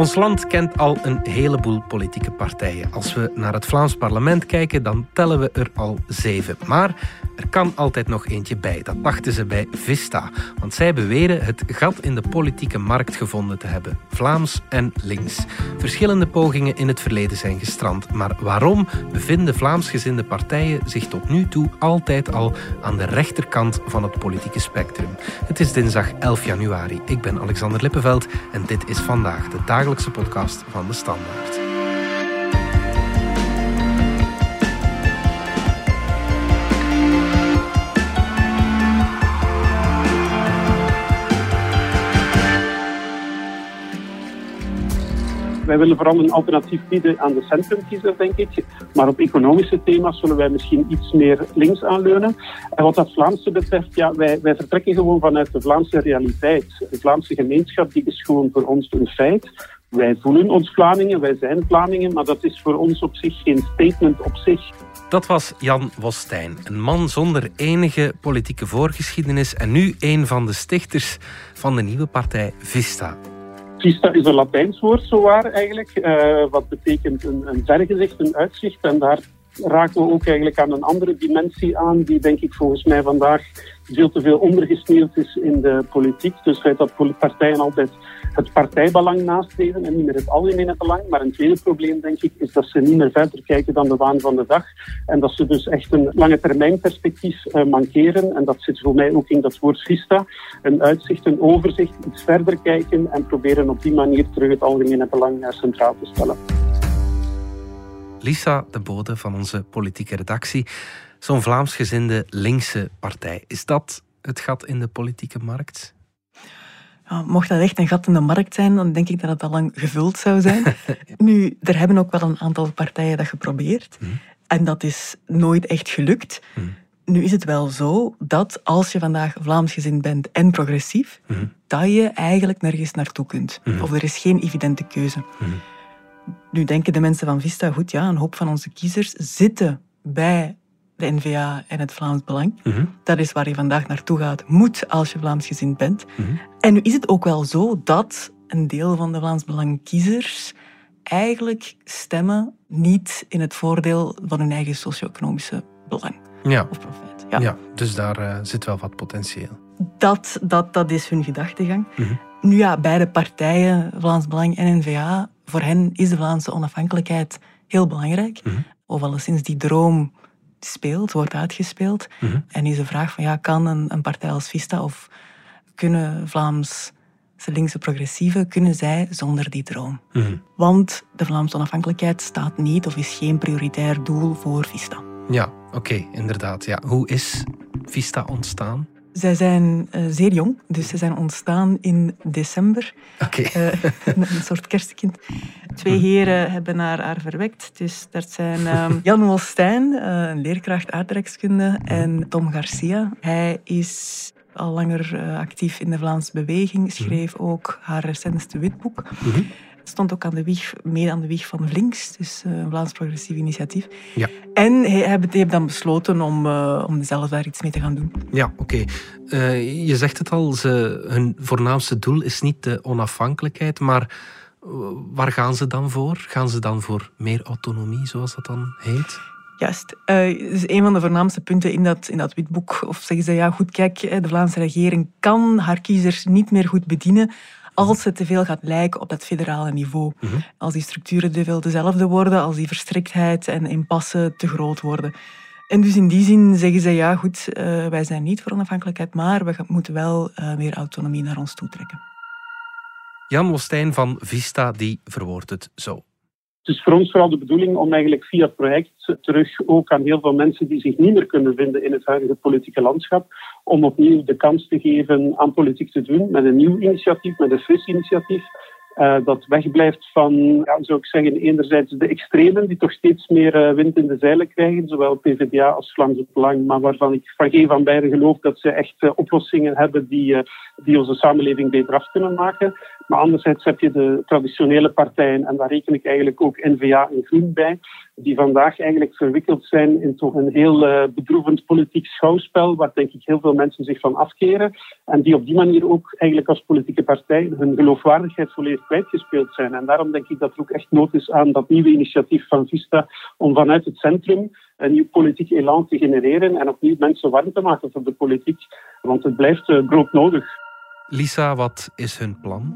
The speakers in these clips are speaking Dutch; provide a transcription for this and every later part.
Ons land kent al een heleboel politieke partijen. Als we naar het Vlaams parlement kijken, dan tellen we er al zeven. Maar er kan altijd nog eentje bij. Dat dachten ze bij Vista. Want zij beweren het gat in de politieke markt gevonden te hebben. Vlaams en links. Verschillende pogingen in het verleden zijn gestrand. Maar waarom bevinden Vlaamsgezinde partijen zich tot nu toe altijd al aan de rechterkant van het politieke spectrum? Het is dinsdag 11 januari. Ik ben Alexander Lippenveld en dit is vandaag de dagelijkse podcast van de Standaard. Wij willen vooral een alternatief bieden aan de centrumkiezer, denk ik. Maar op economische thema's zullen wij misschien iets meer links aanleunen. En wat dat Vlaamse betreft, ja, wij, wij vertrekken gewoon vanuit de Vlaamse realiteit. De Vlaamse gemeenschap die is gewoon voor ons een feit. Wij voelen ons Vlamingen, wij zijn Vlamingen, maar dat is voor ons op zich geen statement op zich. Dat was Jan Wostijn, een man zonder enige politieke voorgeschiedenis en nu een van de stichters van de nieuwe partij Vista. Vista is een Latijns woord, zowaar eigenlijk. Uh, wat betekent een, een vergezicht, een uitzicht. En daar raken we ook eigenlijk aan een andere dimensie aan, die denk ik volgens mij vandaag veel te veel ondergesneeuwd is in de politiek. Dus het dat partijen altijd het partijbelang nastreven en niet meer het algemene belang. Maar een tweede probleem, denk ik, is dat ze niet meer verder kijken dan de waan van de dag. En dat ze dus echt een lange termijn perspectief uh, mankeren. En dat zit voor mij ook in dat woord vista. Een uitzicht, een overzicht, iets verder kijken en proberen op die manier terug het algemene belang centraal te stellen. Lisa de Bode van onze politieke redactie. Zo'n Vlaamsgezinde linkse partij. Is dat het gat in de politieke markt? mocht dat echt een gat in de markt zijn, dan denk ik dat het al lang gevuld zou zijn. nu, er hebben ook wel een aantal partijen dat geprobeerd. Mhm. En dat is nooit echt gelukt. Mhm. Nu is het wel zo dat als je vandaag Vlaamsgezind bent en progressief, mhm. dat je eigenlijk nergens naartoe kunt. Of er is geen evidente keuze. Nu denken de mensen van Vista, goed ja, een hoop van onze kiezers zitten bij de NVA en het Vlaams Belang. Mhm. Dat is waar je vandaag naartoe gaat, moet als je Vlaamsgezind bent. Mhm. En nu is het ook wel zo dat een deel van de Vlaams Belang kiezers eigenlijk stemmen niet in het voordeel van hun eigen socio-economische belang ja. of profijt. Ja. ja dus daar uh, zit wel wat potentieel. Dat, dat, dat is hun gedachtegang. Mhm. Nu ja, beide partijen, Vlaams Belang en NVA, voor hen is de Vlaamse onafhankelijkheid heel belangrijk. Mm -hmm. Of alleszins die droom speelt, wordt uitgespeeld. Mhm. En is de vraag van, ja, kan een, een partij als Vista of kunnen Vlaams linkse progressieven, kunnen zij zonder die droom? Mhm. Want de Vlaamse onafhankelijkheid staat niet of is geen prioritair doel voor Vista. Ja, oké, inderdaad. Ja. Hoe is Vista ontstaan? Zij zijn uh, zeer jong, dus ze zijn ontstaan in december. Oké. Okay. Uh, een soort kerstkind. Twee hm. heren hebben haar, haar verwekt. Dus dat zijn um, Jan Wolstijn, uh, een leerkracht aardrijkskunde, en Tom Garcia. Hij is al langer actief in de Vlaamse beweging, hm. schreef ook haar recentste witboek. Mm stond ook aan de wieg, mee aan de wieg van Links, dus uh, een Vlaams Progressief Initiatief. Ja. En hij heeft dan besloten om, uh, om zelf daar iets mee te gaan doen. Ja, oké. Uh, je zegt het al, ze, hun voornaamste doel is niet de onafhankelijkheid, maar waar gaan ze dan voor? Gaan ze dan voor meer autonomie, zoals dat dan heet? Juist. Uh, dus een van de voornaamste punten in dat, in dat witboek. Of zeggen ze, ja goed, kijk, de Vlaamse regering kan haar kiezers niet meer goed bedienen als het te veel gaat lijken op dat federale niveau. Mhm. Als die structuren te veel dezelfde worden, als die verstriktheid en impasse te groot worden. En dus in die zin zeggen ze, ja goed, uh, wij zijn niet voor onafhankelijkheid, maar we moeten wel uh, meer autonomie naar ons toe trekken. Jan Wostijn van Vista, die verwoordt het zo. Het is voor ons vooral de bedoeling om eigenlijk via het project terug ook aan heel veel mensen die zich niet meer kunnen vinden in het huidige politieke landschap, om opnieuw de kans te geven aan politiek te doen met een nieuw initiatief, met een fris initiatief. Uh, dat wegblijft van, ja, zou ik zeggen, enerzijds de extremen die toch steeds meer uh, wind in de zeilen krijgen, zowel PvdA als Vlaams Belang, maar waarvan ik van geen van beiden geloof dat ze echt uh, oplossingen hebben die, die onze samenleving beter af kunnen maken. Maar anderzijds heb je de traditionele partijen, en daar reken ik eigenlijk ook N-VA en Groen bij, die vandaag eigenlijk verwikkeld zijn in toch een heel uh, bedroevend politiek schouwspel, waar denk ik heel veel mensen zich van afkeren. En die op die manier ook eigenlijk als politieke partij hun geloofwaardigheid volledig kwijtgespeeld zijn. En daarom denk ik dat er ook echt nood is aan dat nieuwe initiatief van Vista om vanuit het centrum een nieuw politiek elan te genereren en opnieuw mensen warm te maken voor de politiek. Want het blijft uh, broodnodig. Lisa, wat is hun plan?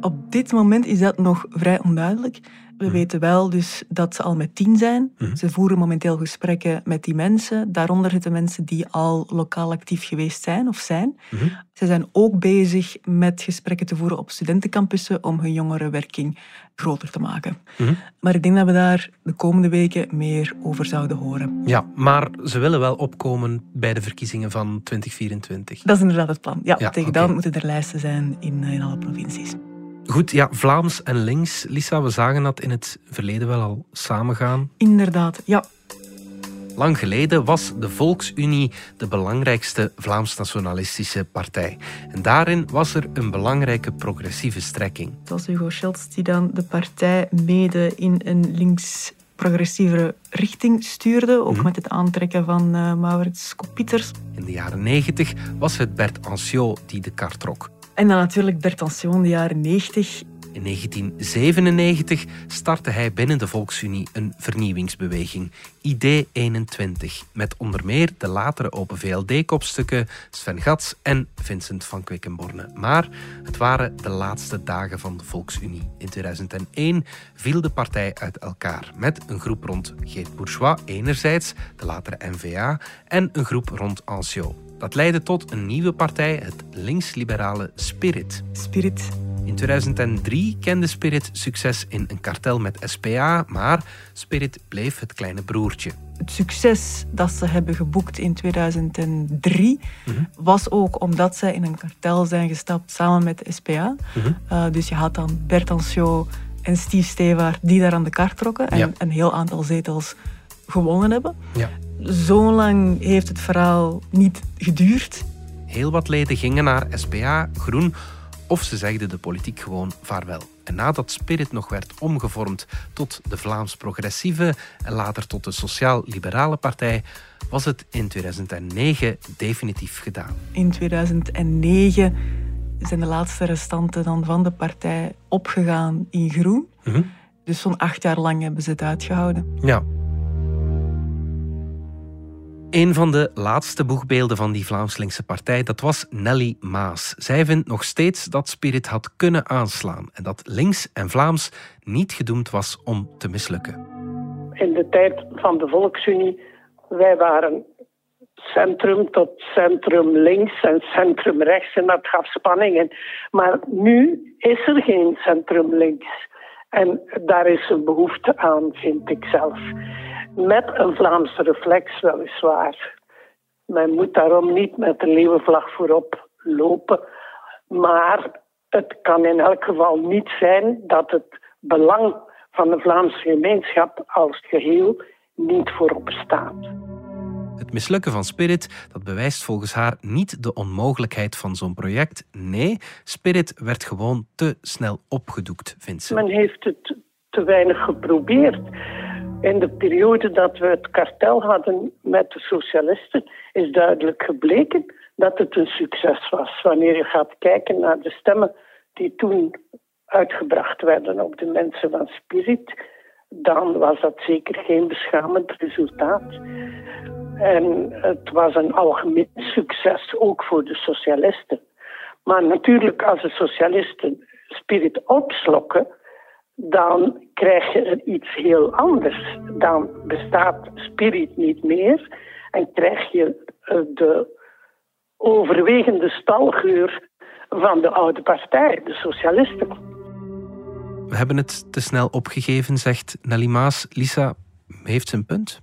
Op dit moment is dat nog vrij onduidelijk. We mhm. weten wel dus dat ze al met tien zijn. Mhm. Ze voeren momenteel gesprekken met die mensen. Daaronder zitten mensen die al lokaal actief geweest zijn of zijn. Mhm. Ze zijn ook bezig met gesprekken te voeren op studentencampussen om hun jongerenwerking groter te maken. Maar ik denk dat we daar de komende weken meer over zouden horen. Ja, maar ze willen wel opkomen bij de verkiezingen van 2024. Dat is inderdaad het plan. Ja, tegen dan moeten er lijsten zijn in, in alle provincies. Goed, ja, Vlaams en links, Lisa, we zagen dat in het verleden wel al samengaan. Inderdaad, ja. Lang geleden was de Volksunie de belangrijkste Vlaams-nationalistische partij. En daarin was er een belangrijke progressieve strekking. Het was Hugo Scheltz die dan de partij mede in een links progressievere richting stuurde, ook mhm. met het aantrekken van uh, Maurits Kopieters. In de jaren 90 was het Bert Anciot die de kar trok. En dan natuurlijk Bert Anciot de jaren 90. In 1997 startte hij binnen de Volksunie een vernieuwingsbeweging, ID21, met onder meer de latere Open VLD-kopstukken Sven Gats en Vincent van Quickenborne. Maar het waren de laatste dagen van de Volksunie. In 2001 viel de partij uit elkaar met een groep rond Geert Bourgeois enerzijds, de latere NVA, en een groep rond Anciot. Dat leidde tot een nieuwe partij, het linksliberale Spirit. Spirit. In 2003 kende Spirit succes in een kartel met SPA, maar Spirit bleef het kleine broertje. Het succes dat ze hebben geboekt in 2003 mhm. was ook omdat zij in een kartel zijn gestapt samen met de SPA. Mhm. Eh, dus je had dan Bert Anciot en Steve Stevaart die daar aan de kar trokken en een heel aantal zetels gewonnen hebben. Ja. Zo lang heeft het verhaal niet geduurd. Heel wat leden gingen naar SPA, Groen, of ze zegden de politiek gewoon vaarwel. En nadat Spirit nog werd omgevormd tot de Vlaams Progressieve en later tot de Sociaal-Liberale Partij, was het in 2009 definitief gedaan. In 2009 zijn de laatste restanten dan van de partij opgegaan in groen. Mhm. Dus zo'n acht jaar lang hebben ze het uitgehouden. Ja, een van de laatste boegbeelden van die Vlaams-Linkse partij, dat was Nelly Maas. Zij vindt nog steeds dat Spirit had kunnen aanslaan en dat links en Vlaams niet gedoemd was om te mislukken. In de tijd van de Volksunie, wij waren centrum tot centrum links en centrum rechts en dat gaf spanningen. Maar nu is er geen centrum links. En daar is een behoefte aan, vind ik zelf met een Vlaamse reflex weliswaar. Men moet daarom niet met de leeuwenvlag voorop lopen, maar het kan in elk geval niet zijn dat het belang van de Vlaamse gemeenschap als geheel niet voorop staat. Het mislukken van Spirit dat bewijst volgens haar niet de onmogelijkheid van zo'n project. Nee, Spirit werd gewoon te snel opgedoekt, vindt ze. Men heeft het te weinig geprobeerd. In de periode dat we het kartel hadden met de socialisten is duidelijk gebleken dat het een succes was. Wanneer je gaat kijken naar de stemmen die toen uitgebracht werden op de mensen van Spirit, dan was dat zeker geen beschamend resultaat. En het was een algemeen succes, ook voor de socialisten. Maar natuurlijk, als de socialisten Spirit opslokken, dan krijg je iets heel anders. Dan bestaat spirit niet meer en krijg je eh, de overwegende stalgeur van de oude partij, de socialisten. We hebben het te snel opgegeven, zegt Nelly Maas. Lisa heeft zijn punt.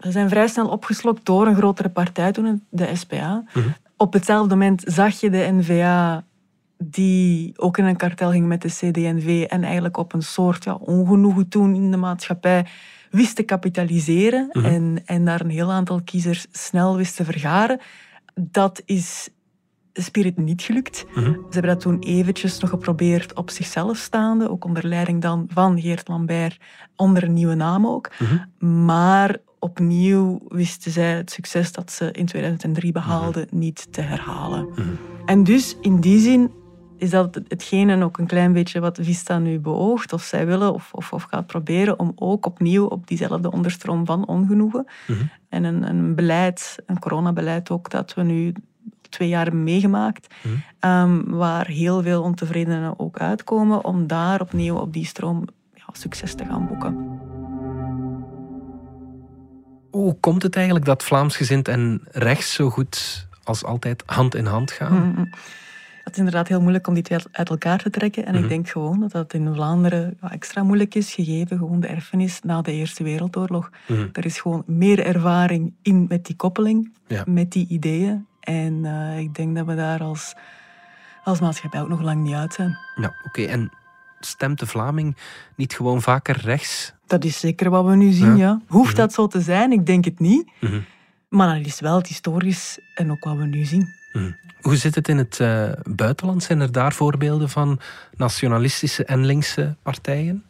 We zijn vrij snel opgeslokt door een grotere partij toen, de SPA. Mhm. Op hetzelfde moment zag je de N-VA die ook in een kartel ging met de CD&V en eigenlijk op een soort ja, ongenoegen toen in de maatschappij wist te kapitaliseren mhm. en, en daar een heel aantal kiezers snel wist te vergaren. Dat is Spirit niet gelukt. Mhm. Ze hebben dat toen eventjes nog geprobeerd op zichzelf staande, ook onder leiding dan van Geert Lambert, onder een nieuwe naam ook. Mhm. Maar opnieuw wisten zij het succes dat ze in 2003 behaalden niet te herhalen. En dus in die zin is dat hetgene ook een klein beetje wat Vista nu beoogt, of zij willen of, of, of gaat proberen, om ook opnieuw op diezelfde onderstroom van ongenoegen en een, een beleid, een coronabeleid ook, dat we nu twee jaar meegemaakt, mhm. ehm, waar heel veel ontevredenen ook uitkomen, om daar opnieuw op die stroom ja, succes te gaan boeken. Hoe komt het eigenlijk dat Vlaamsgezind en rechts zo goed als altijd hand in hand gaan? Mhm. Het is inderdaad heel moeilijk om die twee uit elkaar te trekken. En ik mhm. denk gewoon dat dat in Vlaanderen extra moeilijk is, gegeven gewoon de erfenis na de Eerste Wereldoorlog. Er is gewoon meer ervaring in met die koppeling, met die ideeën. En uh, ik denk dat we daar als, als maatschappij ook nog lang niet uit zijn. Ja, oké. En stemt de Vlaming niet gewoon vaker rechts? Dat is zeker wat we nu zien, ja. Hoeft mhm. dat zo te zijn? Ik denk het niet. Maar dat is wel het historisch en ook wat we nu zien. Mm Hoe zit het in het uh, buitenland? Zijn er daar voorbeelden van nationalistische en linkse partijen?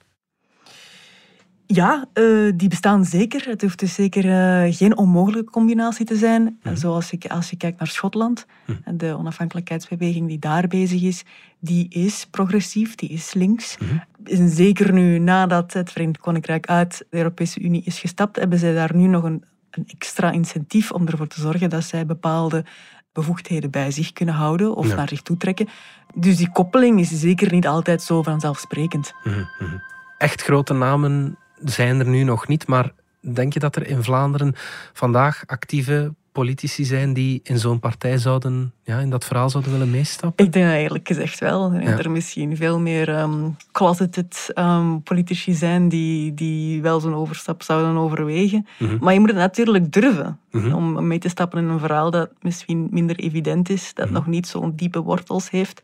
Ja, uh, die bestaan zeker. Het hoeft dus zeker uh, geen onmogelijke combinatie te zijn. Mm. Zoals ik, als je kijkt naar Schotland, mm. de onafhankelijkheidsbeweging die daar bezig is, die is progressief, die is links. Mm. En zeker nu nadat het Verenigd Koninkrijk uit de Europese Unie is gestapt, hebben zij daar nu nog een, een extra incentief om ervoor te zorgen dat zij bepaalde bevoegdheden bij zich kunnen houden of naar zich toe trekken. Dus die koppeling is zeker niet altijd zo vanzelfsprekend. Mhm, mhm. Echt grote namen zijn er nu nog niet, maar denk je dat er in Vlaanderen vandaag actieve politici zijn die in zo'n partij zouden, ja, in dat verhaal zouden willen meestappen? Ik denk eigenlijk gezegd wel. Dat er misschien veel meer um, closeted um, politici zijn die, die wel zo'n overstap zouden overwegen. Mhm. Maar je moet het natuurlijk durven mhm. om mee te stappen in een verhaal dat misschien minder evident is, dat mhm. nog niet zo'n diepe wortels heeft.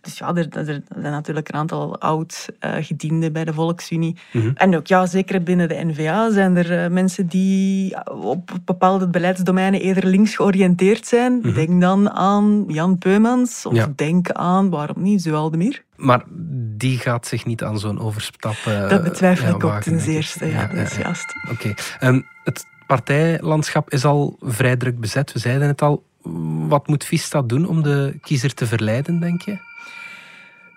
Dus ja, er, er, zijn natuurlijk een aantal oud-gedienden bij de Volksunie. Mhm. En ook ja, zeker binnen de NVA zijn er uh, mensen die op bepaalde beleidsdomeinen eerder links georiënteerd zijn. Mhm. Denk dan aan Jan Peumans of denk aan, waarom niet, Zual de Meer. Maar die gaat zich niet aan zo'n overstap uh, Dat betwijfel ik ook ten zeerste, ja, dat is juist. Oké. Um, het partijlandschap is al vrij druk bezet, we zeiden het al. Wat moet Vista doen om de kiezer te verleiden, denk je?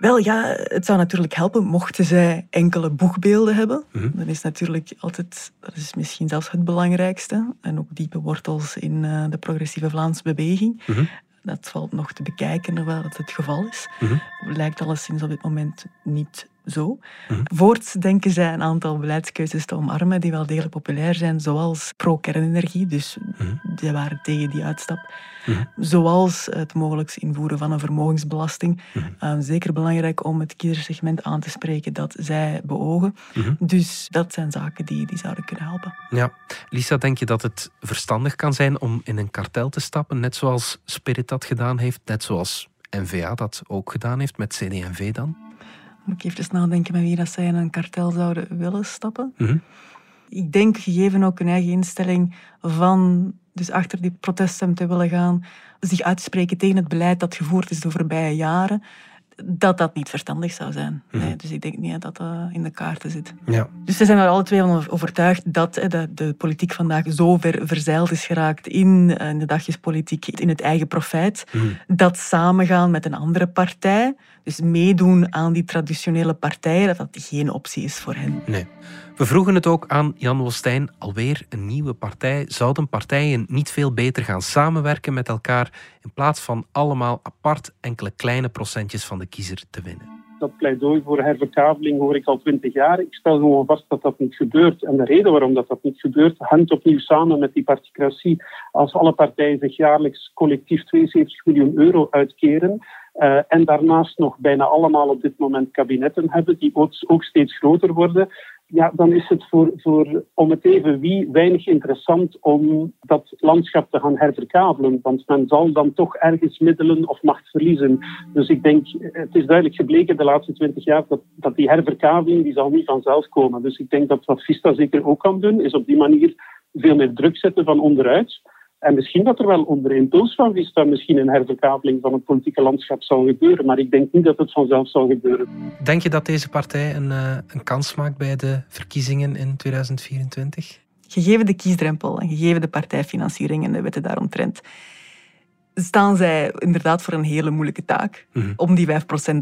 Wel ja, het zou natuurlijk helpen mochten zij enkele boegbeelden hebben. Mm Dat is natuurlijk altijd, dat is misschien zelfs het belangrijkste. En ook diepe wortels in uh, de progressieve Vlaamse beweging. Mhm. Dat valt nog te bekijken, hoewel dat het geval is. Mm Lijkt alleszins op dit moment niet zo. Mm Voorts denken zij een aantal beleidskeuzes te omarmen die wel degelijk populair zijn, zoals pro-kernenergie, dus mm zij waren tegen die uitstap. Mhm. Zoals het mogelijk invoeren van een vermogensbelasting. Mm zeker belangrijk om het kiezersegment aan te spreken dat zij beogen. Mhm. Dus dat zijn zaken die, die zouden kunnen helpen. Ja. Lisa, denk je dat het verstandig kan zijn om in een kartel te stappen, net zoals Spirit dat gedaan heeft, net zoals NVA dat ook gedaan heeft met CD&V dan? Moet ik even nadenken met wie dat zij in een kartel zouden willen stappen. Mhm. Ik denk, gegeven ook hun eigen instelling van dus achter die proteststem te willen gaan, zich uitspreken tegen het beleid dat gevoerd is de voorbije jaren, dat dat niet verstandig zou zijn. Mhm. Nee, dus ik denk niet dat dat in de kaarten zit. Ja. Dus ze zijn er alle twee van overtuigd dat de, politiek vandaag zo ver verzeild is geraakt in, in de dagjespolitiek, in het eigen profijt, mm. dat samengaan met een andere partij, dus meedoen aan die traditionele partijen, dat dat geen optie is voor hen. Nee. We vroegen het ook aan Jan Wolstijn, alweer een nieuwe partij. Zouden partijen niet veel beter gaan samenwerken met elkaar in plaats van allemaal apart enkele kleine procentjes van de kiezer te winnen? Dat pleidooi voor herverkaveling hoor ik al twintig jaar. Ik stel gewoon vast dat dat niet gebeurt. En de reden waarom dat, dat niet gebeurt, hangt opnieuw samen met die particratie. Als alle partijen zich jaarlijks collectief 72 miljoen euro uitkeren, uh, en daarnaast nog bijna allemaal op dit moment kabinetten hebben, die ook steeds groter worden, ja, dan is het voor, voor om het even wie weinig interessant om dat landschap te gaan herverkavelen. Want men zal dan toch ergens middelen of macht verliezen. Dus ik denk, het is duidelijk gebleken de laatste twintig jaar dat, dat die herverkaveling die zal niet vanzelf komen. Dus ik denk dat wat Vista zeker ook kan doen, is op die manier veel meer druk zetten van onderuit. En misschien dat er wel onder impuls van Vista misschien een herverkabeling van het politieke landschap zal gebeuren. Maar ik denk niet dat het vanzelf zal gebeuren. Denk je dat deze partij een, uh, een kans maakt bij de verkiezingen in 2024? Gegeven de kiesdrempel en gegeven de partijfinanciering en de wetten daaromtrent, staan zij inderdaad voor een hele moeilijke taak mm om die 5%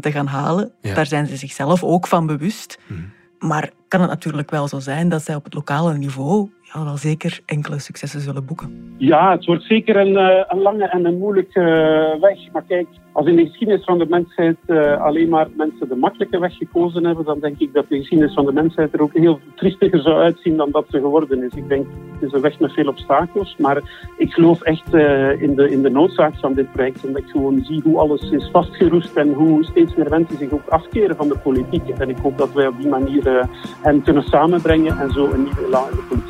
te gaan halen. Daar zijn ze zichzelf ook van bewust. Mm Maar kan het natuurlijk wel zo zijn dat zij op het lokale niveau ja, zeker enkele successen zullen boeken. Ja, het wordt zeker een, eh, een lange en een moeilijke eh, weg. Maar kijk, als in de geschiedenis van de mensheid uh, alleen maar mensen de makkelijke weg gekozen hebben, dan denk ik dat de geschiedenis van de mensheid er ook heel triestiger zou uitzien dan dat ze geworden is. Ik denk, het is een weg met veel obstakels, maar ik geloof echt in, de, in de noodzaak van dit project. Omdat ik gewoon zie hoe alles is vastgeroest en hoe steeds meer mensen zich ook afkeren van de politiek. En ik hoop dat wij op die manier hen kunnen samenbrengen en zo een nieuwe elan politiek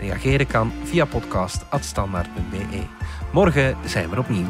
Reageren kan via podcast.standaard.be. Morgen zijn we opnieuw.